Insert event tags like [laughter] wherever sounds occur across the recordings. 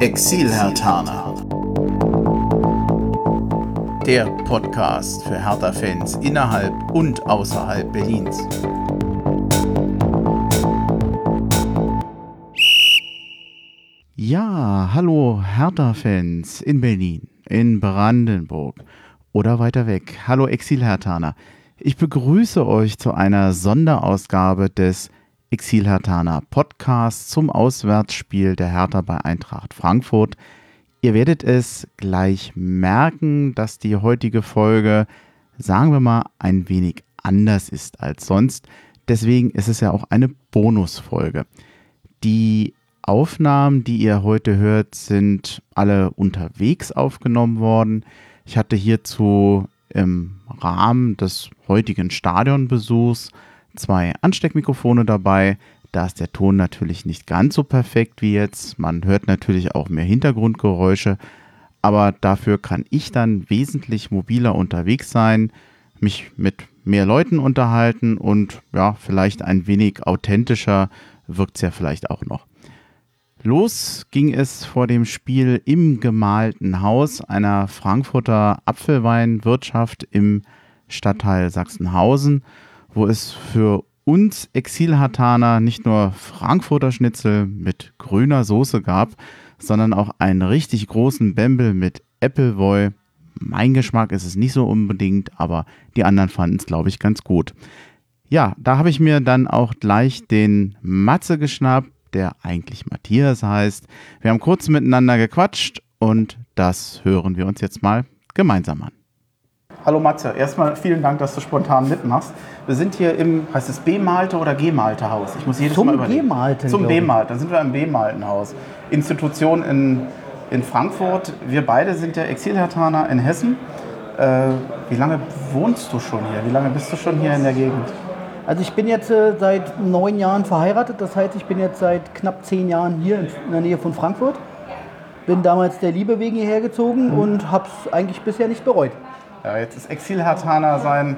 Exil-Hertaner. Der Podcast für Hertha-Fans innerhalb und außerhalb Berlins. Ja, hallo Hertha-Fans in Berlin, in Brandenburg oder weiter weg. Hallo Exil-Hertaner. Ich begrüße euch zu einer Sonderausgabe des Exil-Hertaner Podcast zum Auswärtsspiel der Hertha bei Eintracht Frankfurt. Ihr werdet es gleich merken, dass die heutige Folge, sagen wir mal, ein wenig anders ist als sonst. Deswegen ist es ja auch eine Bonusfolge. Die Aufnahmen, die ihr heute hört, sind alle unterwegs aufgenommen worden. Ich hatte hierzu im Rahmen des heutigen Stadionbesuchs zwei Ansteckmikrofone dabei. Da ist der Ton natürlich nicht ganz so perfekt wie jetzt. Man hört natürlich auch mehr Hintergrundgeräusche, aber dafür kann ich dann wesentlich mobiler unterwegs sein, mich mit mehr Leuten unterhalten und ja, vielleicht ein wenig authentischer wirkt es ja vielleicht auch noch. Los ging es vor dem Spiel im gemalten Haus einer Frankfurter Apfelweinwirtschaft im Stadtteil Sachsenhausen, wo es für uns Exilhartaner nicht nur Frankfurter Schnitzel mit grüner Soße gab, sondern auch einen richtig großen Bembel mit Appleboy. Mein Geschmack ist es nicht so unbedingt, aber die anderen fanden es, glaube ich, ganz gut. Ja, da habe ich mir dann auch gleich den Matze geschnappt, der eigentlich Matthias heißt. Wir haben kurz miteinander gequatscht und das hören wir uns jetzt mal gemeinsam an. Hallo Matze, erstmal vielen Dank, dass du spontan mitmachst. Wir sind hier im, heißt es B-Malte oder G-Malte Haus? Ich muss jedes Zum Mal überlegen. G-Malte, Zum glaub ich. B-Malte, dann sind wir im B-Malten Haus. Institution in, in Frankfurt. Wir beide sind ja Exilhertaner in Hessen. Äh, wie lange wohnst du schon hier? Wie lange bist du schon hier in der Gegend? Also ich bin jetzt äh, seit neun Jahren verheiratet, das heißt, ich bin jetzt seit knapp zehn Jahren hier in, in der Nähe von Frankfurt. Bin damals der Liebe wegen hierher gezogen und habe es eigentlich bisher nicht bereut. Ja, jetzt ist Exilhertaner sein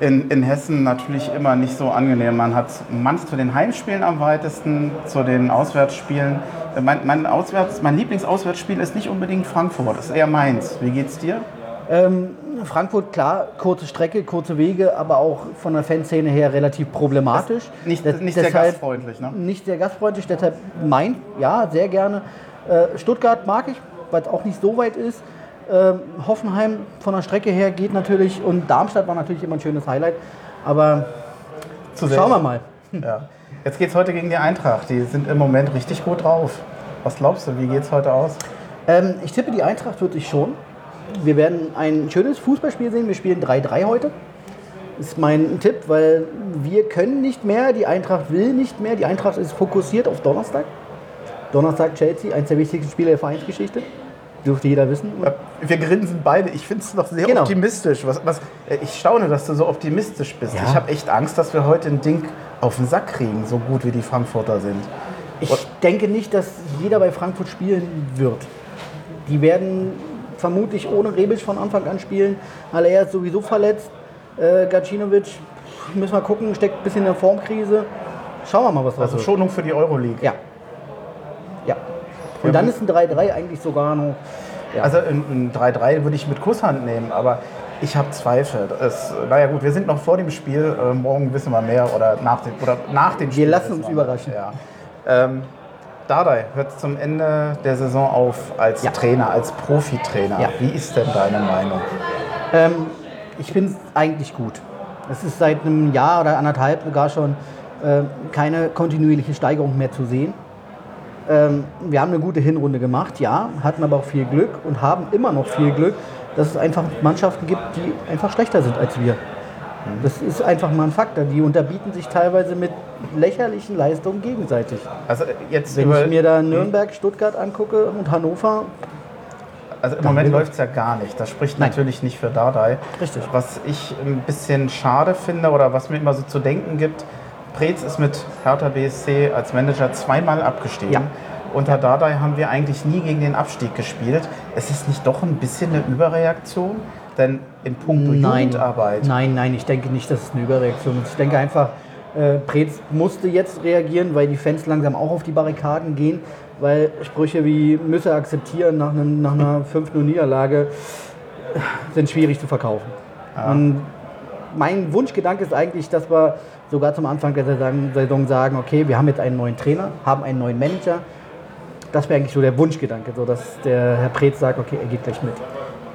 in, in Hessen natürlich immer nicht so angenehm. Man hat man zu den Heimspielen am weitesten, zu den Auswärtsspielen. Äh, Mein, mein, Auswärts, mein Lieblingsauswärtsspiel ist nicht unbedingt Frankfurt, ist eher Mainz. Wie geht's dir? Ähm, Frankfurt, klar, kurze Strecke, kurze Wege, aber auch von der Fanszene her relativ problematisch. Nicht, Das- nicht sehr deshalb- gastfreundlich, ne? Nicht sehr gastfreundlich, deshalb Main, ja, sehr gerne. Äh, Stuttgart mag ich, weil es auch nicht so weit ist. Ähm, Hoffenheim von der Strecke her geht natürlich und Darmstadt war natürlich immer ein schönes Highlight. Aber Zu schauen wir mal. Ja. Jetzt geht's heute gegen die Eintracht. Die sind im Moment richtig gut drauf. Was glaubst du, wie geht's heute aus? Ähm, ich tippe, die Eintracht wird sich schon. Wir werden ein schönes Fußballspiel sehen. Wir spielen 3-3 heute. Ist mein Tipp, weil wir können nicht mehr, die Eintracht will nicht mehr. Die Eintracht ist fokussiert auf Donnerstag. Donnerstag Chelsea, eines der wichtigsten Spiele der Vereinsgeschichte. Dürfte jeder wissen. Wir grinsen beide. Ich finde es noch sehr Genau. optimistisch. Was, was, äh, ich staune, dass du so optimistisch bist. Ja. Ich habe echt Angst, dass wir heute ein Ding auf den Sack kriegen, so gut wie die Frankfurter sind. Ich denke nicht, dass jeder bei Frankfurt spielen wird. Die werden vermutlich ohne Rebic von Anfang an spielen. Alea ist sowieso verletzt. Äh, Gacinovic, müssen wir gucken, steckt ein bisschen in der Formkrise. Schauen wir mal, was das Also. Schonung für die Euroleague. Ja. Und dann ist ein 3-3 eigentlich sogar noch. Ja. Also ein ein 3-3 würde ich mit Kusshand nehmen, aber ich habe Zweifel. Es, naja gut, wir sind noch vor dem Spiel. Äh, morgen wissen wir mehr oder nach dem, oder nach dem Spiel. lassen wissen uns wir überraschen. Ja. Ähm, Dardai hört zum Ende der Saison auf als Ja. Trainer, als Profitrainer. Ja. Wie ist denn deine Meinung? Ähm, ich finde es eigentlich gut. Es ist seit einem Jahr oder anderthalb sogar schon äh, keine kontinuierliche Steigerung mehr zu sehen. Ähm, wir haben eine gute Hinrunde gemacht, ja, hatten aber auch viel Glück und haben immer noch viel Glück, dass es einfach Mannschaften gibt, die einfach schlechter sind als wir. Das ist einfach mal ein Faktor. Die unterbieten sich teilweise mit lächerlichen Leistungen gegenseitig. Also äh, jetzt Wenn ich mir da Nürnberg, Stuttgart angucke und Hannover, also im Moment läuft es ja gar nicht. Das spricht Nein. natürlich nicht für Dardai. Richtig. Was ich ein bisschen schade finde oder was mir immer so zu denken gibt, Preetz ist mit Hertha BSC als Manager zweimal abgestiegen. Ja. Unter Dardai haben wir eigentlich nie gegen den Abstieg gespielt. Es ist nicht doch ein bisschen eine Überreaktion? Denn in puncto Nein, Jugendarbeit, nein, nein, ich denke nicht, dass es eine Überreaktion ist. Ich denke einfach, äh, Preetz musste jetzt reagieren, weil die Fans langsam auch auf die Barrikaden gehen, weil Sprüche wie müsse akzeptieren nach, einem, nach einer 5-0-Niederlage sind schwierig zu verkaufen. Ja. Und mein Wunschgedanke ist eigentlich, dass wir sogar zum Anfang der Saison sagen, okay, wir haben jetzt einen neuen Trainer, haben einen neuen Manager. Das wäre eigentlich so der Wunschgedanke, so dass der Herr Preetz sagt, okay, er geht gleich mit.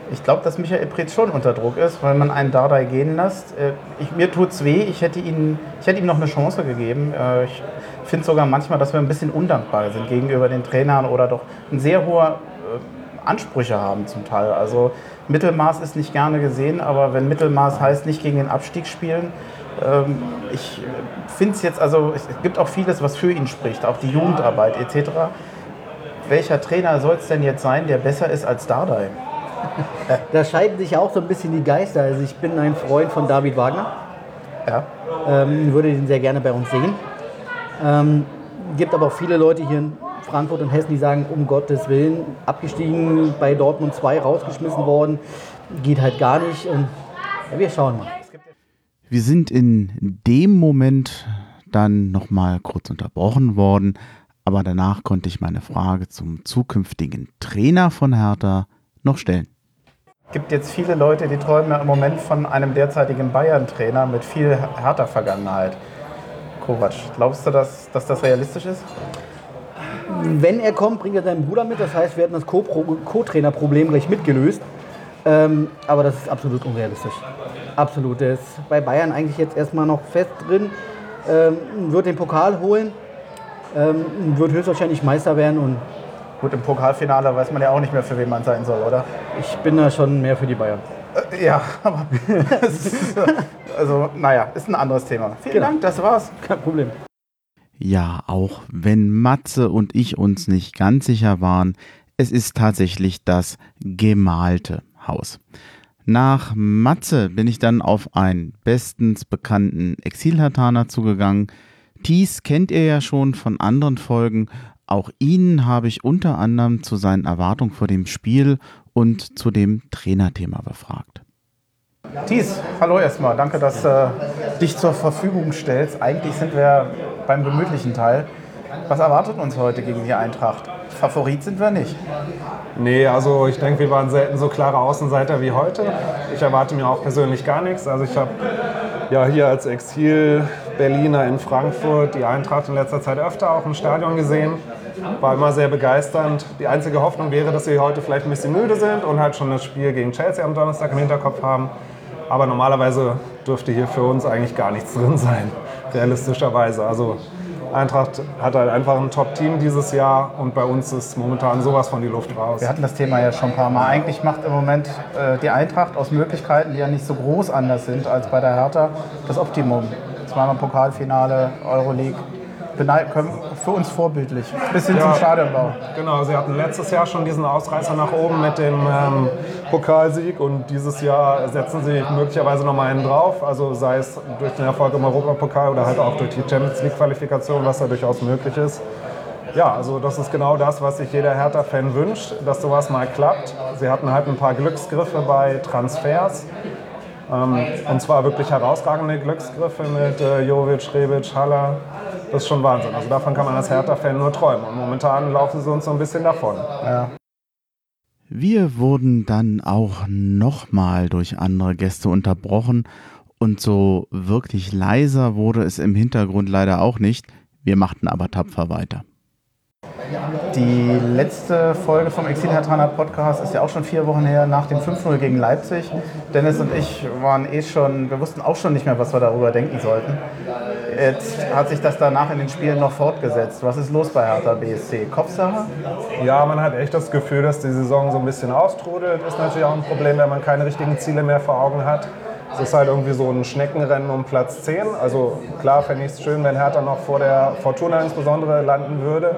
Ich glaube, dass Michael Preetz schon unter Druck ist, weil man einen Dardai gehen lässt. Äh, ich, mir es weh, ich hätte, ihn, ich hätte ihm noch eine Chance gegeben. Äh, ich finde sogar manchmal, dass wir ein bisschen undankbar sind gegenüber den Trainern oder doch ein sehr hoher äh, Ansprüche haben zum Teil. Also Mittelmaß ist nicht gerne gesehen, aber wenn Mittelmaß heißt, nicht gegen den Abstieg spielen, ich finde es jetzt, also es gibt auch vieles, was für ihn spricht, auch die Jugendarbeit etc. Welcher Trainer soll es denn jetzt sein, der besser ist als Dardai? [laughs] da scheiden sich auch so ein bisschen die Geister. Also ich bin ein Freund von David Wagner. Ja. Ähm, würde ihn sehr gerne bei uns sehen. Ähm, gibt aber auch viele Leute hier in Frankfurt und Hessen, die sagen, um Gottes Willen, abgestiegen, bei Dortmund 2 rausgeschmissen worden, geht halt gar nicht. Und, ja, wir schauen mal. Wir sind in dem Moment dann nochmal kurz unterbrochen worden, aber danach konnte ich meine Frage zum zukünftigen Trainer von Hertha noch stellen. Es gibt jetzt viele Leute, die träumen im Moment von einem derzeitigen Bayern-Trainer mit viel härter Vergangenheit. Kovac, glaubst du, dass, dass das realistisch ist? Wenn er kommt, bringt er seinen Bruder mit. Das heißt, wir hätten das Co-Trainer-Problem gleich mitgelöst. Ähm, aber das ist absolut unrealistisch. Absolut. Der ist bei Bayern eigentlich jetzt erstmal noch fest drin. Ähm, wird den Pokal holen. Ähm, wird höchstwahrscheinlich Meister werden und Gut, im Pokalfinale weiß man ja auch nicht mehr, für wen man sein soll, oder? Ich bin da schon mehr für die Bayern. Äh, ja, [laughs] aber. also, naja, ist ein anderes Thema. Vielen genau. Dank, das war's. Kein Problem. Ja, auch wenn Matze und ich uns nicht ganz sicher waren, es ist tatsächlich das gemalte Haus. Nach Matze bin ich dann auf einen bestens bekannten Exilhartaner zugegangen. Thies kennt ihr ja schon von anderen Folgen auch ihn habe ich unter anderem zu seinen Erwartungen vor dem Spiel und zu dem Trainerthema befragt. Thies, hallo erstmal. Danke, dass du äh, dich zur Verfügung stellst. Eigentlich sind wir beim gemütlichen Teil. Was erwartet uns heute gegen die Eintracht? Favorit sind wir nicht. Nee, also ich denke, wir waren selten so klare Außenseiter wie heute. Ich erwarte mir auch persönlich gar nichts. Also ich habe ja hier als Exil-Berliner in Frankfurt die Eintracht in letzter Zeit öfter auch im Stadion gesehen. War immer sehr begeisternd. Die einzige Hoffnung wäre, dass sie heute vielleicht ein bisschen müde sind und halt schon das Spiel gegen Chelsea am Donnerstag im Hinterkopf haben. Aber normalerweise dürfte hier für uns eigentlich gar nichts drin sein, realistischerweise. Also Eintracht hat halt einfach ein Top-Team dieses Jahr und bei uns ist momentan sowas von die Luft raus. Wir hatten das Thema ja schon ein paar Mal. Eigentlich macht im Moment äh, die Eintracht aus Möglichkeiten, die ja nicht so groß anders sind als bei der Hertha, das Optimum. Zweimal Pokalfinale, Euroleague für uns vorbildlich, bis hin ja, zum Stadionbau. Genau, sie hatten letztes Jahr schon diesen Ausreißer nach oben mit dem ähm, Pokalsieg und dieses Jahr setzen sie möglicherweise noch mal einen drauf, also sei es durch den Erfolg im Europapokal oder halt auch durch die Champions League Qualifikation, was da durchaus möglich ist. Ja, also das ist genau das, was sich jeder Hertha-Fan wünscht, dass sowas mal klappt. Sie hatten halt ein paar Glücksgriffe bei Transfers. Ähm, und zwar wirklich herausragende Glücksgriffe mit äh, Jovic, Rebic, Haller. Das ist schon Wahnsinn. Also davon kann man als Hertha-Fan nur träumen. Und momentan laufen sie uns so ein bisschen davon. Ja. Wir wurden dann auch nochmal durch andere Gäste unterbrochen und so wirklich leiser wurde es im Hintergrund leider auch nicht. Wir machten aber tapfer weiter. Die letzte Folge vom Exil Hertaner Podcast ist ja auch schon vier Wochen her, nach dem 5-0 gegen Leipzig. Dennis und ich waren eh schon, wir wussten auch schon nicht mehr, was wir darüber denken sollten. Jetzt hat sich das danach in den Spielen noch fortgesetzt. Was ist los bei Hertha BSC? Kopfsache? Ja, man hat echt das Gefühl, dass die Saison so ein bisschen austrudelt. Ist natürlich auch ein Problem, wenn man keine richtigen Ziele mehr vor Augen hat. Es ist halt irgendwie so ein Schneckenrennen um Platz 10. Also klar fände ich es schön, wenn Hertha noch vor der Fortuna insbesondere landen würde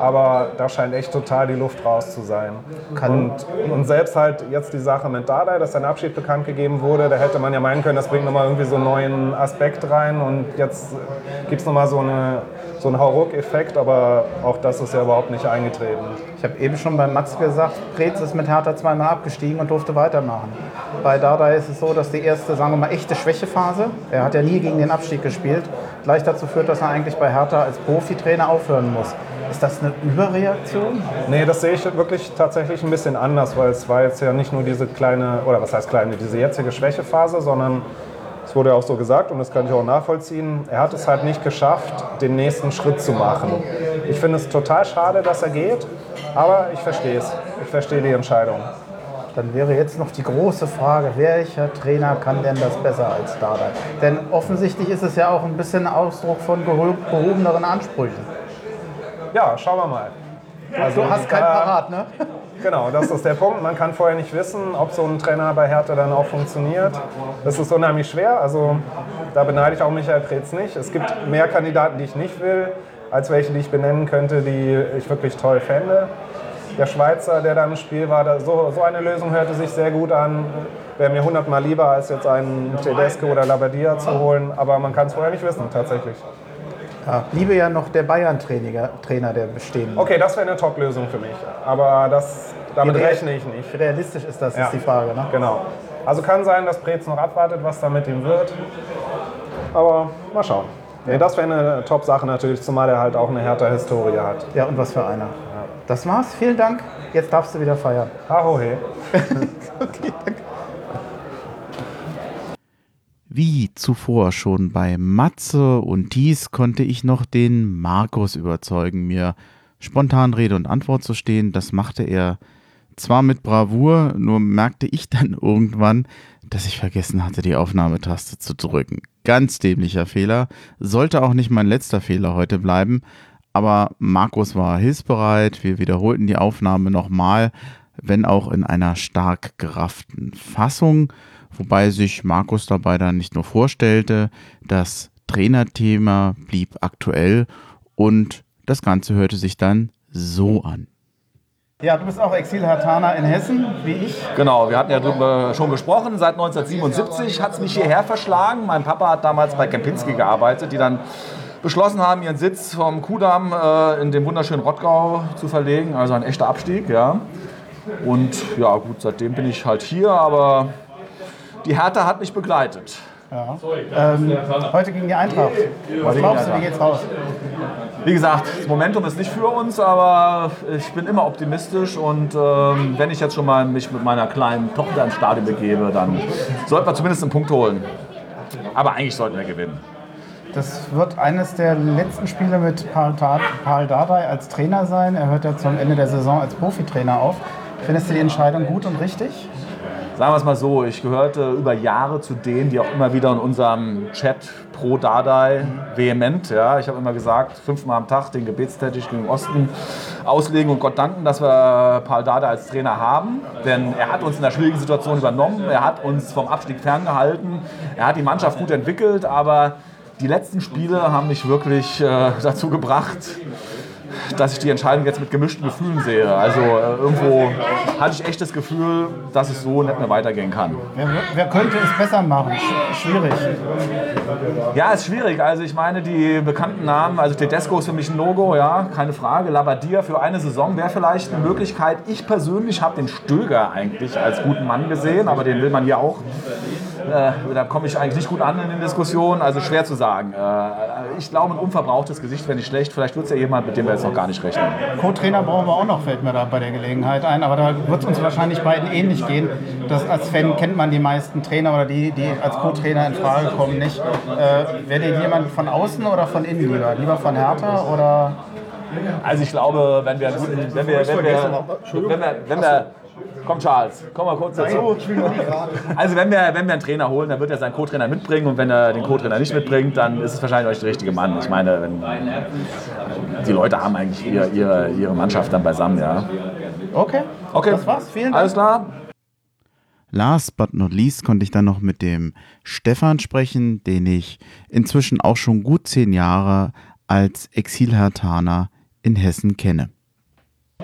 aber da scheint echt total die Luft raus zu sein. Und, und, selbst halt jetzt die Sache mit Dada, dass sein Abschied bekannt gegeben wurde, da hätte man ja meinen können, das bringt nochmal irgendwie so einen neuen Aspekt rein und jetzt gibt es nochmal so, eine, so einen Hauruck-Effekt, aber auch das ist ja überhaupt nicht eingetreten. Ich habe eben schon bei Max gesagt, Preetz ist mit Hertha zweimal abgestiegen und durfte weitermachen. Bei Dada ist es so, dass die erste, sagen wir mal, echte Schwächephase, er hat ja nie gegen den Abstieg gespielt, gleich dazu führt, dass er eigentlich bei Hertha als Profitrainer aufhören muss. Ist das eine Überreaktion? Nee, das sehe ich wirklich tatsächlich ein bisschen anders, weil es war jetzt ja nicht nur diese kleine, oder was heißt kleine, diese jetzige Schwächephase, sondern es wurde ja auch so gesagt und das kann ich auch nachvollziehen, er hat es halt nicht geschafft, den nächsten Schritt zu machen. Ich finde es total schade, dass er geht, aber ich verstehe es. Ich verstehe die Entscheidung. Dann wäre jetzt noch die große Frage, welcher Trainer kann denn das besser als Dada? Denn offensichtlich ist es ja auch ein bisschen Ausdruck von gehobeneren Ansprüchen. Ja, schauen wir mal. Also, du hast kein äh, Parat, ne? Genau, das ist der Punkt. Man kann vorher nicht wissen, ob so ein Trainer bei Hertha dann auch funktioniert. Das ist unheimlich schwer. Also da beneide ich auch Michael Preetz nicht. Es gibt mehr Kandidaten, die ich nicht will, als welche, die ich benennen könnte, die ich wirklich toll fände. Der Schweizer, der da im Spiel war, so, so eine Lösung hörte sich sehr gut an. Wäre mir hundertmal lieber, als jetzt einen Tedesco oder Labadia zu holen. Aber man kann es vorher nicht wissen, tatsächlich. Ja, liebe ja noch der Bayern-Trainer, Trainer, der bestehende. Okay, das wäre eine Top-Lösung für mich. Aber das, damit rechne ich nicht. Realistisch ist das, ja. ist die Frage. Ne? Genau. Also kann sein, dass Preetz noch abwartet, was da mit ihm wird. Aber mal schauen. Nee, das wäre eine Top-Sache natürlich, zumal er halt auch eine härtere Historie hat. Ja, und was für einer. Das war's. Vielen Dank. Jetzt darfst du wieder feiern. Ahohe. [laughs] okay, danke. Wie zuvor schon bei Matze und Dies konnte ich noch den Markus überzeugen, mir spontan Rede und Antwort zu stehen. Das machte er zwar mit Bravour, nur merkte ich dann [laughs] irgendwann, dass ich vergessen hatte, die Aufnahmetaste zu drücken. Ganz dämlicher Fehler. Sollte auch nicht mein letzter Fehler heute bleiben. Aber Markus war hilfsbereit. Wir wiederholten die Aufnahme nochmal, wenn auch in einer stark gerafften Fassung wobei sich Markus dabei dann nicht nur vorstellte, das Trainerthema blieb aktuell und das Ganze hörte sich dann so an. Ja, du bist auch Exil-Hartaner in Hessen, wie ich. Genau, wir hatten ja darüber schon gesprochen. Seit 1977 hat es mich hierher verschlagen. Mein Papa hat damals bei Kempinski gearbeitet, die dann beschlossen haben, ihren Sitz vom Kudamm äh, in den wunderschönen Rottgau zu verlegen. Also ein echter Abstieg, ja. Und ja, gut, seitdem bin ich halt hier, aber die Hertha hat mich begleitet. Ja. Ähm, heute gegen die Eintracht. Was glaubst du, wie geht's raus? Wie gesagt, das Momentum ist nicht für uns, aber ich bin immer optimistisch und ähm, wenn ich jetzt schon mal mich mit meiner kleinen Tochter ins Stadion begebe, dann sollten wir zumindest einen Punkt holen. Aber eigentlich sollten wir gewinnen. Das wird eines der letzten Spiele mit Paul, Dardai als Trainer sein. Er hört ja zum Ende der Saison als Profitrainer auf. Findest du die Entscheidung gut und richtig? sagen wir es mal so, ich gehörte über Jahre zu denen, die auch immer wieder in unserem Chat pro Dadai vehement, ja, ich habe immer gesagt, fünfmal am Tag den Gebetstätig gegen Osten auslegen und Gott danken, dass wir Paul Dardai als Trainer haben, denn er hat uns in der schwierigen Situation übernommen, er hat uns vom Abstieg ferngehalten, er hat die Mannschaft gut entwickelt, aber die letzten Spiele haben mich wirklich äh, dazu gebracht, dass ich die Entscheidung jetzt mit gemischten Gefühlen sehe. Also äh, irgendwo hatte ich echt das Gefühl, dass es so nicht mehr weitergehen kann. Wer, wer könnte es besser machen? Schwierig. Ja, ist schwierig. Also ich meine, die bekannten Namen, also Tedesco ist für mich ein Logo, ja, keine Frage. Labadia für eine Saison wäre vielleicht eine Möglichkeit. Ich persönlich habe den Stöger eigentlich als guten Mann gesehen, aber den will man ja auch äh, da komme ich eigentlich nicht gut an in den Diskussionen, also schwer zu sagen. Äh, ich glaube, ein unverbrauchtes Gesicht wäre nicht schlecht. Vielleicht wird es ja jemand, mit dem wir jetzt noch gar nicht rechnen. Co-Trainer brauchen wir auch noch, fällt mir da bei der Gelegenheit ein. Aber da wird es uns wahrscheinlich beiden ähnlich gehen. Das, als Fan kennt man die meisten Trainer oder die, die als Co-Trainer in Frage kommen, nicht. Äh, Wäre dir jemand von außen oder von innen lieber? Lieber von Hertha oder? Also ich glaube, wenn wir, wenn wir, wenn wir, wenn wir, wenn wir, wenn wir Komm, Charles, komm mal kurz dazu. Also, wenn wir, wenn wir einen Trainer holen, dann wird er seinen Co-Trainer mitbringen und wenn er den Co-Trainer nicht mitbringt, dann ist es wahrscheinlich euch der richtige Mann. Ich meine, wenn, die Leute haben eigentlich ihre, ihre, ihre Mannschaft dann beisammen, ja. Okay. Okay. Das war's. Vielen Dank. Alles klar. Last but not least konnte ich dann noch mit dem Stefan sprechen, den ich inzwischen auch schon gut zehn Jahre als Exilhertaner in Hessen kenne.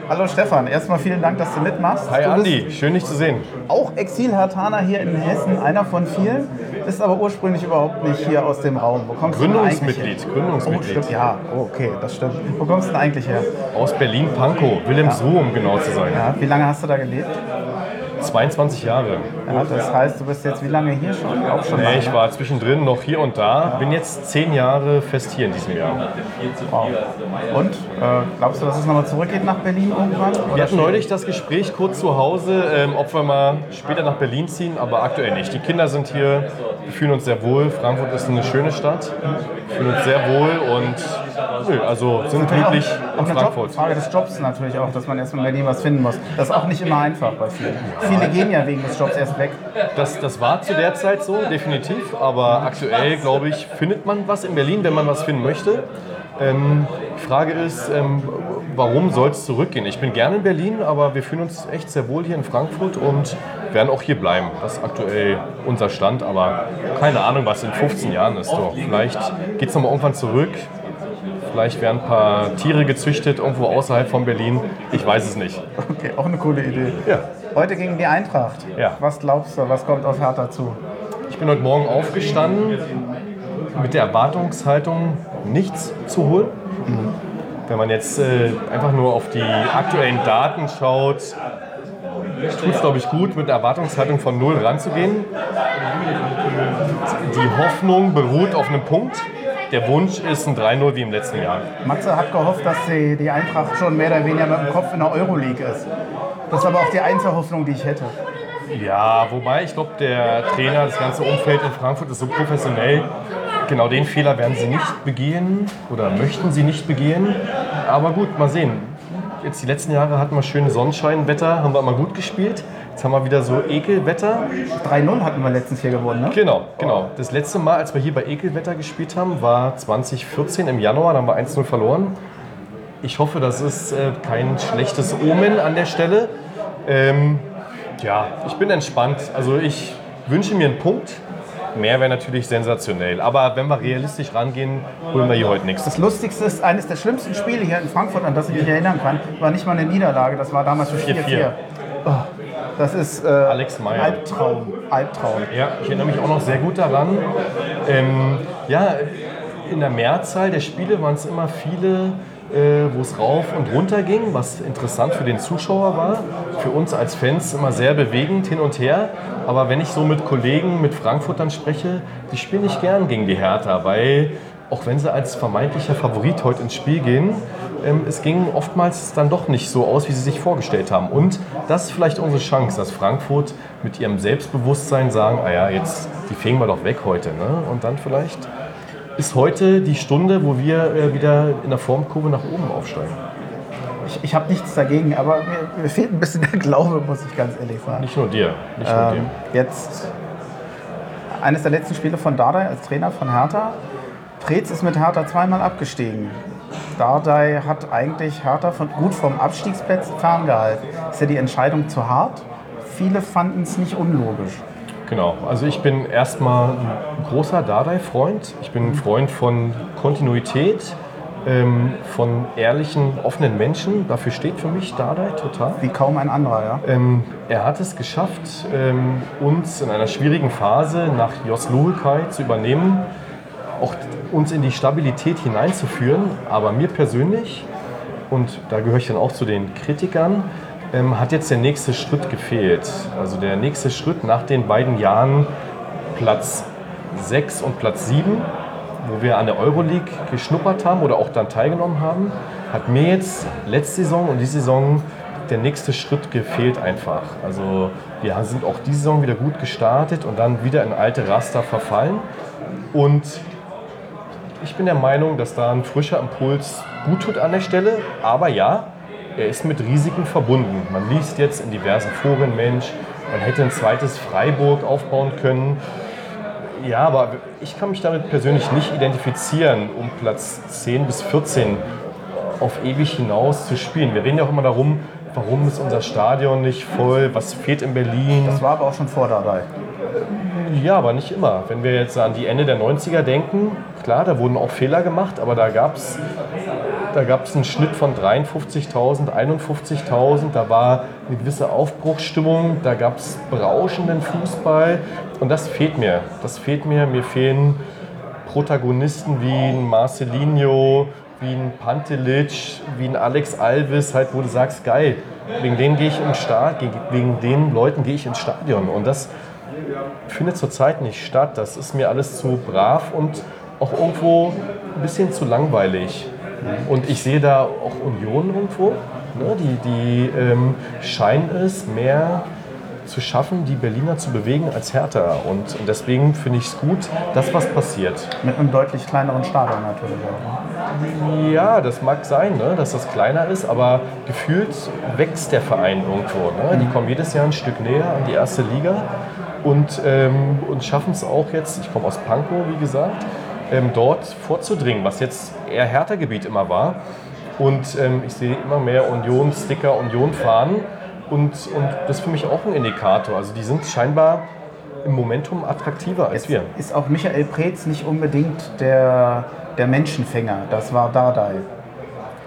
Hallo Stefan, erstmal vielen Dank, dass du mitmachst. Hi du Andi, schön dich zu sehen. auch Exil-Hertaner hier in Hessen, einer von vielen, bist aber ursprünglich überhaupt nicht hier aus dem Raum. Wo kommst du Gründungsmitglied, her? Gründungsmitglied. Oh, stimmt, ja, oh, okay, das stimmt. Wo kommst du denn eigentlich her? Aus Berlin-Pankow, Wilhelmsruhe, um genau zu sein. Ja, wie lange hast du da gelebt? 22 Jahre. Ja, das heißt, du bist jetzt wie lange hier schon? Auch schon Nee, ich ne? war zwischendrin noch hier und da. Bin jetzt 10 Jahre fest hier in diesem Jahr. Wow. Und? Äh, glaubst du, dass es nochmal zurückgeht nach Berlin irgendwann? Wir Oder hatten neulich das Gespräch kurz zu Hause, ähm, ob wir mal später nach Berlin ziehen, aber aktuell nicht. Die Kinder sind hier, wir fühlen uns sehr wohl. Frankfurt ist eine schöne Stadt. Wir fühlen uns sehr wohl und nö, also sind glücklich in auch eine Frankfurt. Frage des Jobs natürlich auch, dass man erst in Berlin was finden muss. Das ist auch nicht immer einfach bei vielen. Viele gehen ja wegen des Jobs erst weg. Das, das war zu der Zeit so, definitiv. Aber aktuell, glaube ich, findet man was in Berlin, wenn man was finden möchte. Ähm, die Frage ist, ähm, warum soll es zurückgehen? Ich bin gerne in Berlin, aber wir fühlen uns echt sehr wohl hier in Frankfurt und werden auch hier bleiben. Das ist aktuell unser Stand, aber keine Ahnung, was in 15 Jahren ist. Doch. Vielleicht geht es nochmal irgendwann zurück. Vielleicht werden ein paar Tiere gezüchtet irgendwo außerhalb von Berlin. Ich weiß es nicht. Okay, auch eine coole Idee. Ja. Heute gegen die Eintracht. Ja. Was glaubst du, was kommt auf Hertha zu? Ich bin heute Morgen aufgestanden mit der Erwartungshaltung, nichts zu holen. Wenn man jetzt äh, einfach nur auf die aktuellen Daten schaut, tut es, glaube ich, gut, mit der Erwartungshaltung von null ranzugehen. Die Hoffnung beruht auf einem Punkt. Der Wunsch ist ein 3-0 wie im letzten Jahr. Matze hat gehofft, dass die, die Eintracht schon mehr oder weniger mit dem Kopf in der Euroleague ist. Das ist aber auch die einzige Hoffnung, die ich hätte. Ja, wobei ich glaube, der Trainer, das ganze Umfeld in Frankfurt ist so professionell. Genau den Fehler werden sie nicht begehen oder möchten sie nicht begehen. Aber gut, mal sehen. Jetzt die letzten Jahre hatten wir schöne Sonnenscheinwetter, haben wir immer gut gespielt. Jetzt haben wir wieder so Ekelwetter. 3-0 hatten wir letztens hier gewonnen, ne? Genau, genau. Das letzte Mal, als wir hier bei Ekelwetter gespielt haben, war 2014 im Januar. Da haben wir 1-0 verloren. Ich hoffe, das ist äh, kein schlechtes Omen an der Stelle. Ähm, ja, ich bin entspannt. Also ich wünsche mir einen Punkt. Mehr wäre natürlich sensationell. Aber wenn wir realistisch rangehen, holen wir hier heute nichts. Das Lustigste ist, eines der schlimmsten Spiele hier in Frankfurt, an das ich mich erinnern kann, war nicht mal eine Niederlage, das war damals für 4-4. 4-4. Oh, das ist äh, Alex Meyer. Albtraum. Albtraum. Ja, ich erinnere mich auch noch sehr gut daran. Ähm, ja, in der Mehrzahl der Spiele waren es immer viele, äh, wo es rauf und runter ging, was interessant für den Zuschauer war. Für uns als Fans immer sehr bewegend hin und her. Aber wenn ich so mit Kollegen, mit Frankfurtern spreche, die spielen nicht gern gegen die Hertha, weil auch wenn sie als vermeintlicher Favorit heute ins Spiel gehen, ähm, es ging oftmals dann doch nicht so aus, wie sie sich vorgestellt haben. Und das ist vielleicht unsere Chance, dass Frankfurt mit ihrem Selbstbewusstsein sagen, ah ja, jetzt, die fegen wir doch weg heute. Ne? Und dann vielleicht ist heute die Stunde, wo wir äh, wieder in der Formkurve nach oben aufsteigen. Ich, ich habe nichts dagegen, aber mir, mir fehlt ein bisschen der Glaube, muss ich ganz ehrlich sagen. Nicht nur dir, nicht nur Ähm, jetzt eines der letzten Spiele von Dardai als Trainer von Hertha. Preetz ist mit Hertha zweimal abgestiegen. Dardai hat eigentlich Hertha von, gut vom Abstiegsplatz ferngehalten. Ist ja die Entscheidung zu hart? Viele fanden es nicht unlogisch. Genau, also ich bin erstmal ein großer Dardai-Freund. Ich bin ein Freund von Kontinuität, ähm, von ehrlichen, offenen Menschen. Dafür steht für mich Dardai total. Wie kaum ein anderer, ja. Ähm, er hat es geschafft, ähm, uns in einer schwierigen Phase nach Jos Luhukai zu übernehmen, auch uns in die Stabilität hineinzuführen. Aber mir persönlich, und da gehöre ich dann auch zu den Kritikern, ähm, hat jetzt der nächste Schritt gefehlt. Also der nächste Schritt nach den beiden Jahren Platz 6 und Platz 7, wo wir an der Euroleague geschnuppert haben oder auch dann teilgenommen haben, hat mir jetzt letzte Saison und diese Saison der nächste Schritt gefehlt einfach. Also wir sind auch diese Saison wieder gut gestartet und dann wieder in alte Raster verfallen. Und ich bin der Meinung, dass da ein frischer Impuls gut tut an der Stelle. Aber ja, er ist mit Risiken verbunden. Man liest jetzt in diversen Foren, Mensch, man hätte ein zweites Freiburg aufbauen können. Ja, aber ich kann mich damit persönlich nicht identifizieren, um Platz 10 bis 14 auf ewig hinaus zu spielen. Wir reden ja auch immer darum, warum ist unser Stadion nicht voll, was fehlt in Berlin. Das war aber auch schon vor Dardai. Ja, aber nicht immer. Wenn wir jetzt an die Ende der 90er denken, klar, da wurden auch Fehler gemacht, aber da gab es da gab's einen Schnitt von 53.000, 51.000, da war eine gewisse Aufbruchsstimmung, da gab es berauschenden Fußball und das fehlt mir. Das fehlt mir. Mir fehlen Protagonisten wie ein Marcelinho, wie ein Pantelic, wie ein Alex Alves, halt, wo du sagst, geil, wegen denen gehe ich ins Stadion, wegen den Leuten gehe ich ins Stadion. Und das findet zurzeit nicht statt. Das ist mir alles zu brav und auch irgendwo ein bisschen zu langweilig. Und ich sehe da auch Union irgendwo, ne, die, die ähm, scheinen es mehr zu schaffen, die Berliner zu bewegen als Hertha. Und, und deswegen finde ich es gut, dass was passiert. Mit einem deutlich kleineren Stadion natürlich auch. ne? Ja, das mag sein, ne, dass das kleiner ist, aber gefühlt wächst der Verein irgendwo. Ne? Die kommen jedes Jahr ein Stück näher an die erste Liga und, ähm, und schaffen es auch jetzt, ich komme aus Pankow, wie gesagt, ähm, dort vorzudringen, was jetzt eher härter Gebiet immer war. Und ähm, ich sehe immer mehr Union-Sticker, Union-Fahnen. Und, und das ist für mich auch ein Indikator. Also die sind scheinbar im Momentum attraktiver als wir. Ist auch Michael Preetz nicht unbedingt der, der Menschenfänger. Das war Dardai.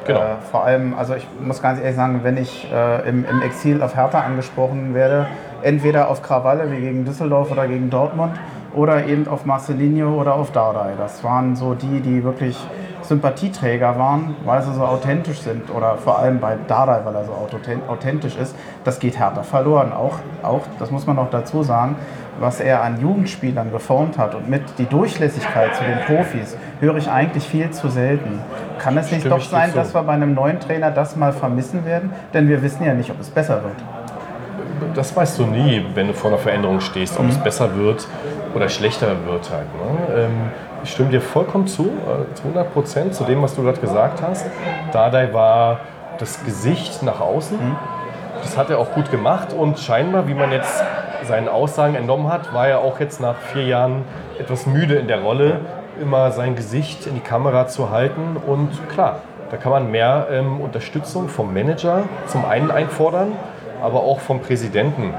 Genau. Äh, vor allem, also ich muss ganz ehrlich sagen, wenn ich äh, im, im Exil auf Hertha angesprochen werde, entweder auf Krawalle wie gegen Düsseldorf oder gegen Dortmund oder eben auf Marcelinho oder auf Dardai. Das waren so die, die wirklich Sympathieträger waren, weil sie so authentisch sind oder vor allem bei Dardai, weil er so authent- authentisch ist. Das geht Hertha verloren. Auch, auch, das muss man noch dazu sagen, was er an Jugendspielern geformt hat und mit die Durchlässigkeit zu den Profis höre ich eigentlich viel zu selten. Kann es nicht Stimme doch sein, zu. dass wir bei einem neuen Trainer das mal vermissen werden? Denn wir wissen ja nicht, ob es besser wird. Das weißt du nie, wenn du vor einer Veränderung stehst, ob es besser wird oder schlechter wird halt. Ne? Ähm, ich stimme dir vollkommen zu, äh, zu 100 Prozent zu dem, was du gerade gesagt hast. Dardai war das Gesicht nach außen. Das hat er auch gut gemacht und scheinbar, wie man jetzt seinen Aussagen entnommen hat, war er auch jetzt nach vier Jahren etwas müde in der Rolle, immer sein Gesicht in die Kamera zu halten. Und klar, da kann man mehr ähm, Unterstützung vom Manager zum einen einfordern, aber auch vom Präsidenten,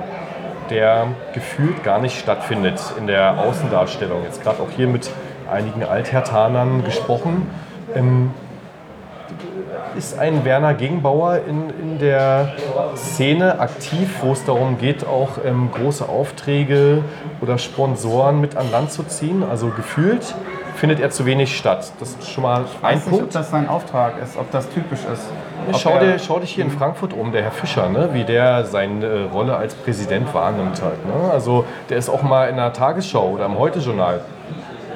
der gefühlt gar nicht stattfindet in der Außendarstellung. Jetzt gerade auch hier mit einigen Althertanern gesprochen. Ähm, ist ein Werner Gegenbauer in, in der Szene aktiv, wo es darum geht, auch ähm, große Aufträge oder Sponsoren mit an Land zu ziehen? Also gefühlt findet er zu wenig statt. Das ist schon mal Ich ein weiß nicht, ob Punkt. das sein Auftrag ist, ob das typisch ist. Schau, dir, schau dich hier in Frankfurt um, der Herr Fischer, ne? wie der seine äh, Rolle als Präsident wahrnimmt. Halt, ne? Also der ist auch mal in der Tagesschau oder im Heute-Journal.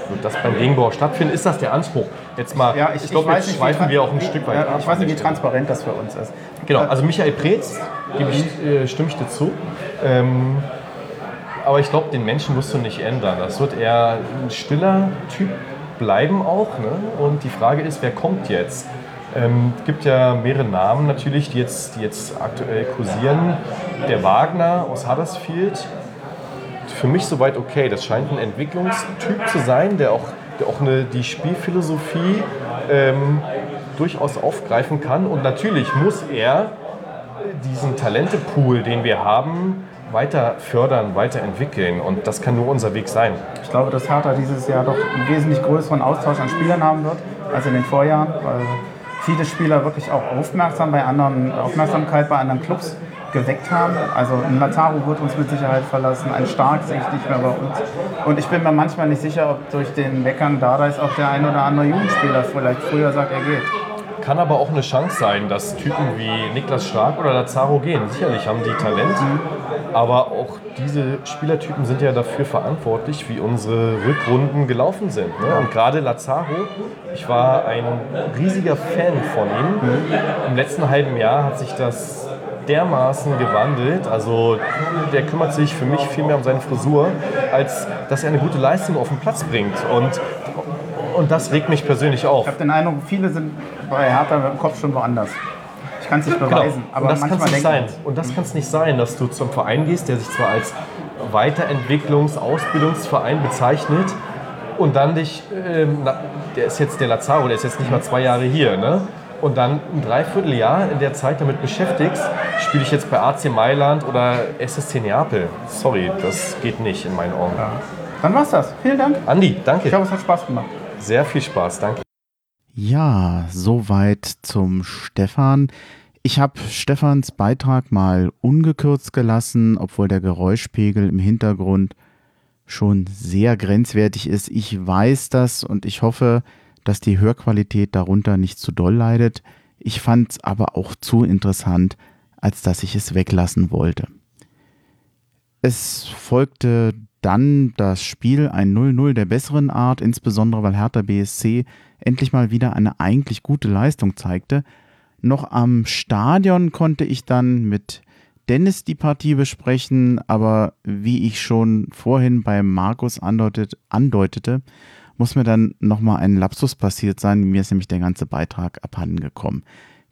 Wird das beim Gegenbauer stattfinden? Ist das der Anspruch? Jetzt mal, Ja, ich, ich, glaube, jetzt nicht, schweifen wir auch ein Stück weit ja, ab. Ich weiß nicht, wie transparent das für uns ist. Genau, also Michael Preetz, gebe ich, äh, stimme ich dir zu. Ähm, aber ich glaube, den Menschen musst du nicht ändern. Das wird eher ein stiller Typ bleiben auch. Ne? Und die Frage ist, wer kommt jetzt? Ähm, Es gibt ja mehrere Namen natürlich, die jetzt, die jetzt aktuell kursieren. Der Wagner aus Huddersfield, für mich soweit okay. Das scheint ein Entwicklungstyp zu sein, der auch, der auch eine, die Spielphilosophie ähm, durchaus aufgreifen kann. Und natürlich muss er diesen Talentepool, den wir haben, weiter fördern, weiterentwickeln. Und das kann nur unser Weg sein. Ich glaube, dass Hertha dieses Jahr doch einen wesentlich größeren Austausch an Spielern haben wird als in den Vorjahren, weil viele Spieler wirklich auch aufmerksam bei anderen, Aufmerksamkeit bei anderen Clubs geweckt haben. Also ein Lazaro wird uns mit Sicherheit verlassen, ein Stark sehe ich nicht mehr bei uns. Und ich bin mir manchmal nicht sicher, ob durch den Weggang Dardais auch der ein oder andere Jugendspieler vielleicht früher sagt, er geht. Kann aber auch eine Chance sein, dass Typen wie Niklas Stark oder Lazaro gehen. Sicherlich haben die Talent, aber auch diese Spielertypen sind ja dafür verantwortlich, wie unsere Rückrunden gelaufen sind. Ne? Und gerade Lazaro, ich war ein riesiger Fan von ihm. Im letzten halben Jahr hat sich das dermaßen gewandelt. Also der kümmert sich für mich viel mehr um seine Frisur, als dass er eine gute Leistung auf den Platz bringt. Und, und das regt mich persönlich auf. Ich habe den Eindruck, viele sind bei Hertha mit dem Kopf schon woanders. Ich kann es nicht beweisen, Genau. aber und das kann manchmal es nicht sein. Und das kann es nicht sein, dass du zum Verein gehst, der sich zwar als Weiterentwicklungs-, Ausbildungsverein bezeichnet und dann dich, ähm, na, der ist jetzt der Lazaro, der ist jetzt nicht mal zwei Jahre hier, ne? Und dann ein Dreivierteljahr in der Zeit damit beschäftigst, spiele ich jetzt bei AC Mailand oder SSC Neapel. Sorry, das geht nicht in meinen Augen. Dann war's das. Vielen Dank. Andi, danke. Ich hoffe, es hat Spaß gemacht. Sehr viel Spaß. Danke. Ja, soweit zum Stefan. Ich habe Stefans Beitrag mal ungekürzt gelassen, obwohl der Geräuschpegel im Hintergrund schon sehr grenzwertig ist. Ich weiß das und ich hoffe, dass die Hörqualität darunter nicht zu doll leidet. Ich fand es aber auch zu interessant, als dass ich es weglassen wollte. Es folgte dann das Spiel ein 0-0 der besseren Art, insbesondere weil Hertha BSC endlich mal wieder eine eigentlich gute Leistung zeigte. Noch am Stadion konnte ich dann mit Dennis die Partie besprechen, aber wie ich schon vorhin bei Markus andeutet, andeutete, muss mir dann nochmal ein Lapsus passiert sein. Mir ist nämlich der ganze Beitrag abhanden gekommen.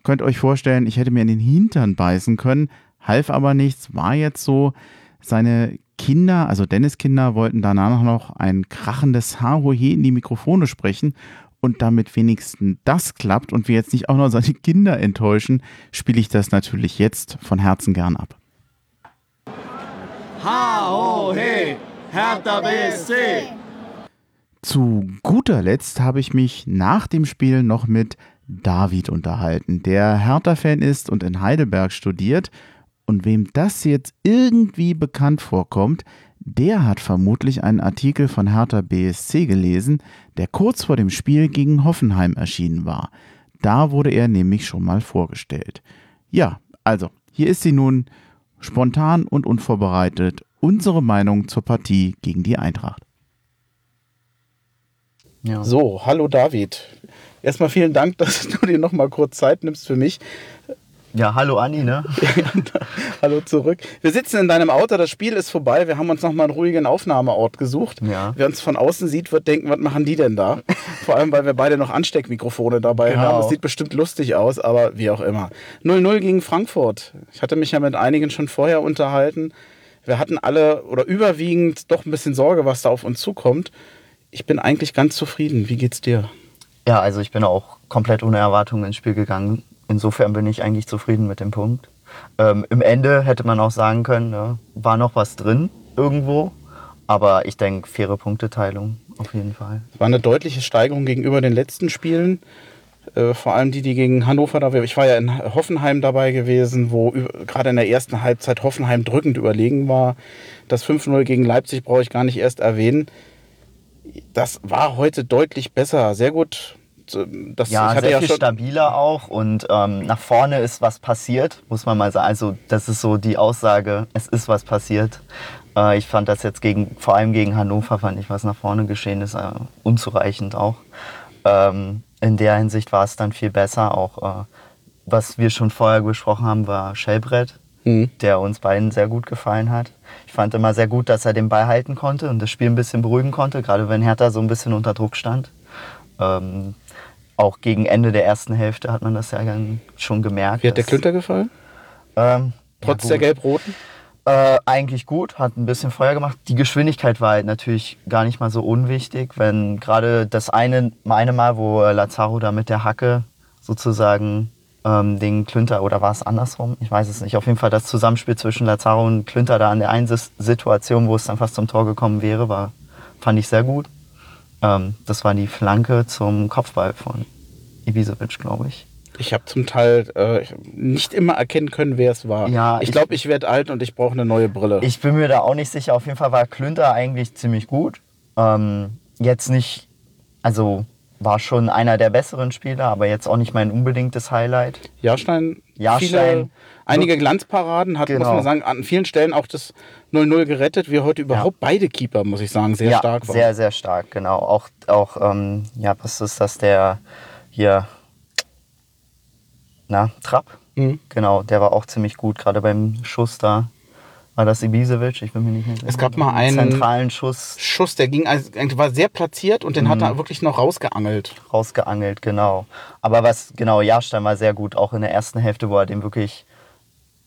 Könnt euch vorstellen, ich hätte mir in den Hintern beißen können, half aber nichts, war jetzt so. Seine Kinder, also Dennis Kinder, wollten danach noch ein krachendes Hahohe in die Mikrofone sprechen und damit wenigstens das klappt und wir jetzt nicht auch noch seine Kinder enttäuschen, spiele ich das natürlich jetzt von Herzen gern ab. H-O-He, Hertha BSC. Zu guter Letzt habe ich mich nach dem Spiel noch mit David unterhalten, der Hertha-Fan ist und in Heidelberg studiert. Und wem das jetzt irgendwie bekannt vorkommt, der hat vermutlich einen Artikel von Hertha BSC gelesen, der kurz vor dem Spiel gegen Hoffenheim erschienen war. Da wurde er nämlich schon mal vorgestellt. Ja, also, hier ist sie nun spontan und unvorbereitet unsere Meinung zur Partie gegen die Eintracht. Ja. So, hallo David. Erstmal vielen Dank, [laughs] dass du dir noch mal kurz Zeit nimmst für mich. Ja, hallo Anni, ne? [laughs] hallo zurück. Wir sitzen in deinem Auto, das Spiel ist vorbei. Wir haben uns nochmal einen ruhigen Aufnahmeort gesucht. Ja. Wer uns von außen sieht, wird denken, was machen die denn da? [laughs] Vor allem, weil wir beide noch Ansteckmikrofone dabei Genau. haben. Das sieht bestimmt lustig aus, aber wie auch immer. 0-0 gegen Frankfurt. Ich hatte mich ja mit einigen schon vorher unterhalten. Wir hatten alle oder überwiegend doch ein bisschen Sorge, was da auf uns zukommt. Ich bin eigentlich ganz zufrieden. Wie geht's dir? Ja, also ich bin auch komplett ohne Erwartungen ins Spiel gegangen. Insofern bin ich eigentlich zufrieden mit dem Punkt. Ähm, Im Ende hätte man auch sagen können, ne, war noch was drin irgendwo. Aber ich denke, faire Punkteteilung auf jeden Fall. Es war eine deutliche Steigerung gegenüber den letzten Spielen. Äh, vor allem die, die gegen Hannover da Ich war ja in Hoffenheim dabei gewesen, wo gerade in der ersten Halbzeit Hoffenheim drückend überlegen war. Das 5-0 gegen Leipzig brauche ich gar nicht erst erwähnen. Das war heute deutlich besser. Sehr gut. Das, Ja, ich hatte sehr ja viel schon, stabiler auch und ähm, nach vorne ist was passiert, muss man mal sagen. Also das ist so die Aussage, es ist was passiert. Äh, ich fand das jetzt gegen, vor allem gegen Hannover, fand ich, was nach vorne geschehen ist, äh, unzureichend auch. Ähm, in der Hinsicht war es dann viel besser. Auch äh, was wir schon vorher besprochen haben, war Schellbrett, Mhm. der uns beiden sehr gut gefallen hat. Ich fand immer sehr gut, dass er den Ball halten konnte und das Spiel ein bisschen beruhigen konnte, gerade wenn Hertha so ein bisschen unter Druck stand. Ähm, auch gegen Ende der ersten Hälfte hat man das ja dann schon gemerkt. Wie hat der Klünter gefallen? Ähm, Trotz ja, der. Gelb-Roten? Äh, eigentlich gut, hat ein bisschen Feuer gemacht. Die Geschwindigkeit war halt natürlich gar nicht mal so unwichtig, wenn gerade das eine, eine Mal, wo äh, Lazaro da mit der Hacke sozusagen ähm, den Klünter, oder war es andersrum? Ich weiß es nicht. Auf jeden Fall das Zusammenspiel zwischen Lazaro und Klünter da an der einen Situation, wo es dann fast zum Tor gekommen wäre, war, fand ich sehr gut. Ähm, das war die Flanke zum Kopfball von Ibisevic, glaube ich. Ich habe zum Teil äh, nicht immer erkennen können, wer es war. Ja, ich ich- glaube, ich werde alt und ich brauche eine neue Brille. Ich bin mir da auch nicht sicher. Auf jeden Fall war Klünter eigentlich ziemlich gut. Ähm, jetzt nicht, also war schon einer der besseren Spieler, aber jetzt auch nicht mein unbedingtes Highlight. Jahrstein, Jahrstein. Einige Glanzparaden, hat, muss Genau. man sagen, an vielen Stellen auch das 0-0 gerettet, wie heute überhaupt beide Keeper, muss ich sagen, sehr ja, stark waren. sehr, sehr stark, genau. Auch, auch ähm, ja, was ist das, der hier, na, Trapp? Mhm. Genau, der war auch ziemlich gut, gerade beim Schuss da. War das Ibisevic? Ich bin mir nicht mehr sicher. Es gab mal einen- zentralen Schuss Schuss, der ging, also, war sehr platziert und den hat Mhm. er wirklich noch rausgeangelt. rausgeangelt, genau. Aber was, genau, Jahrstein war sehr gut, auch in der ersten Hälfte, wo er den wirklich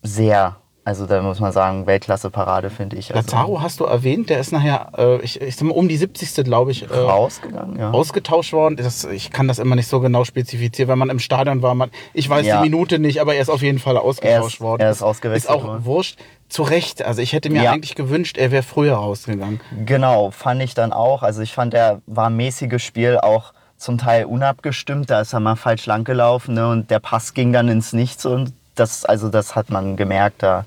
sehr, Also da muss man sagen, Weltklasse-Parade, finde ich. Also, Lazaro hast du erwähnt, der ist nachher, äh, ich, ich sag mal, um die 70. glaube ich, äh, rausgegangen, ja. ausgetauscht worden. Das, ich kann das immer nicht so genau spezifizieren, wenn man im Stadion war. Man, ich weiß Ja. die Minute nicht, aber er ist auf jeden Fall ausgetauscht Er ist- worden. er ist ausgewechselt Ist auch worden. wurscht. Zu Recht. Also ich hätte mir Ja. eigentlich gewünscht, er wäre früher rausgegangen. Genau, fand ich dann auch. Also ich fand, er war mäßiges Spiel auch zum Teil unabgestimmt. Da ist er mal falsch lang gelaufen ne? und der Pass ging dann ins Nichts und das, also das hat man gemerkt. Da,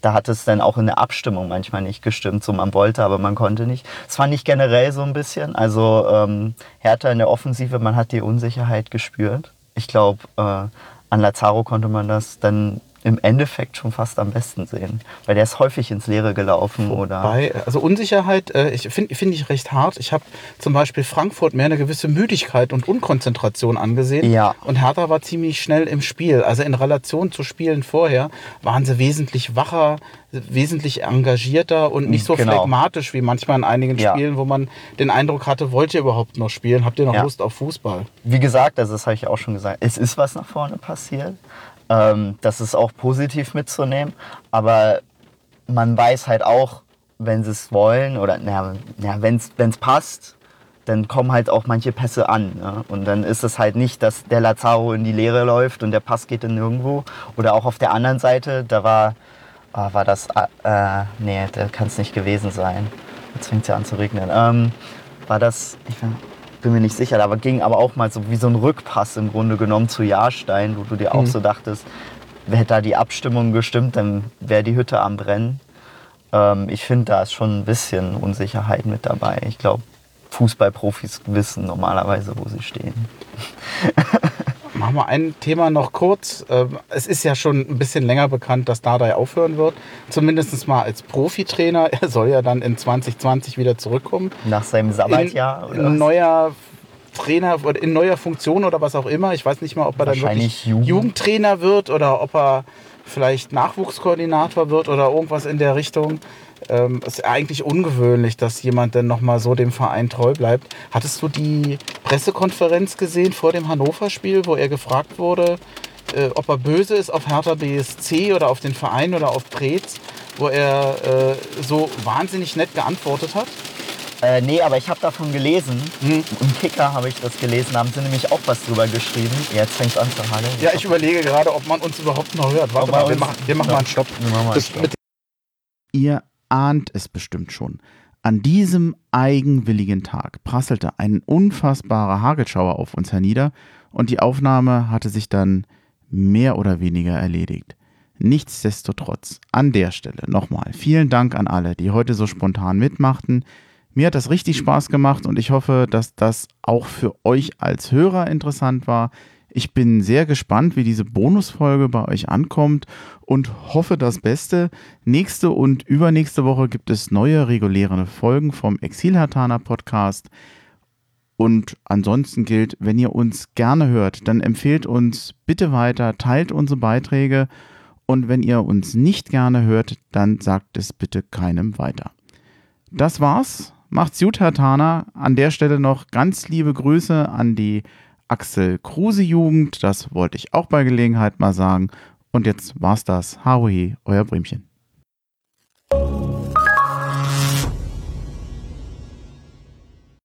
da hat es dann auch in der Abstimmung manchmal nicht gestimmt. So man wollte, aber man konnte nicht. Das fand ich generell so ein bisschen. Also ähm, Hertha in der Offensive, man hat die Unsicherheit gespürt. Ich glaube, äh, an Lazaro konnte man das dann im Endeffekt schon fast am besten sehen. Weil der ist häufig ins Leere gelaufen oder. Bei, also Unsicherheit äh, ich finde find ich recht hart. Ich habe zum Beispiel Frankfurt mehr eine gewisse Müdigkeit und Unkonzentration angesehen. Ja. Und Hertha war ziemlich schnell im Spiel. Also in Relation zu Spielen vorher waren sie wesentlich wacher, wesentlich engagierter und nicht so Genau. phlegmatisch wie manchmal in einigen Ja. Spielen, wo man den Eindruck hatte, wollt ihr überhaupt noch spielen? Habt ihr noch Ja. Lust auf Fußball? wie gesagt, also das habe ich auch schon gesagt, es ist was nach vorne passiert. Ähm, das ist auch positiv mitzunehmen. Aber man weiß halt auch, wenn sie es wollen oder na, ja, wenn es passt, dann kommen halt auch manche Pässe an. Ne? Und dann ist es halt nicht, dass der Lazaro in die Leere läuft und der Pass geht dann nirgendwo. Oder auch auf der anderen Seite, da war, ah, war das, äh, nee, da kann es nicht gewesen sein. Jetzt fängt es ja an zu regnen. Ähm, war das, ich bin, bin mir nicht sicher, aber ging aber auch mal so wie so ein Rückpass im Grunde genommen zu Jahrstein, wo du dir auch so dachtest, hätte da die Abstimmung gestimmt, dann wäre die Hütte am Brennen. Ähm, ich finde, da ist schon ein bisschen Unsicherheit mit dabei. Ich glaube, Fußballprofis wissen normalerweise, wo sie stehen. [laughs] Machen wir ein Thema noch kurz. Ähm, Es ist ja schon ein bisschen länger bekannt, dass Dardai aufhören wird. Zumindest mal als Profitrainer. Er soll ja dann in 2020 wieder zurückkommen. Nach seinem Sabbatjahr in, oder in neuer Trainer oder in neuer Funktion oder was auch immer. Ich weiß nicht mal, ob er dann wirklich Jugend. Jugendtrainer wird oder ob er vielleicht Nachwuchskoordinator wird oder irgendwas in der Richtung. Ähm, es ist eigentlich ungewöhnlich, dass jemand dann nochmal so dem Verein treu bleibt. Hattest du die Pressekonferenz gesehen vor dem Hannover-Spiel, wo er gefragt wurde, äh, ob er böse ist auf Hertha BSC oder auf den Verein oder auf Preetz, wo er äh, so wahnsinnig nett geantwortet hat? Äh, nee, aber ich habe davon gelesen. Mhm. Im Kicker habe ich das gelesen, da haben sie nämlich auch was drüber geschrieben. Jetzt fängt es an zu hallen. Ja, ich überlege gerade, ob man uns überhaupt noch hört. Warte mal, wir machen, wir machen mal einen Stopp. Wir machen mal einen Stopp. mit Ihr ahnt es bestimmt schon. An diesem eigenwilligen Tag prasselte ein unfassbarer Hagelschauer auf uns hernieder und die Aufnahme hatte sich dann mehr oder weniger erledigt. Nichtsdestotrotz, an der Stelle nochmal vielen Dank an alle, die heute so spontan mitmachten. Mir hat das richtig Spaß gemacht und ich hoffe, dass das auch für euch als Hörer interessant war. Ich bin sehr gespannt, wie diese Bonusfolge bei euch ankommt und hoffe das Beste. Nächste und übernächste Woche gibt es neue reguläre Folgen vom Exilhartaner Podcast. Und ansonsten gilt, wenn ihr uns gerne hört, dann empfehlt uns bitte weiter, teilt unsere Beiträge und wenn ihr uns nicht gerne hört, dann sagt es bitte keinem weiter. Das war's. Macht's gut, Herr Tana. An der Stelle noch ganz liebe Grüße an die Axel Kruse Jugend. Das wollte ich auch bei Gelegenheit mal sagen. Und jetzt war's das. Harohe, euer Bremchen.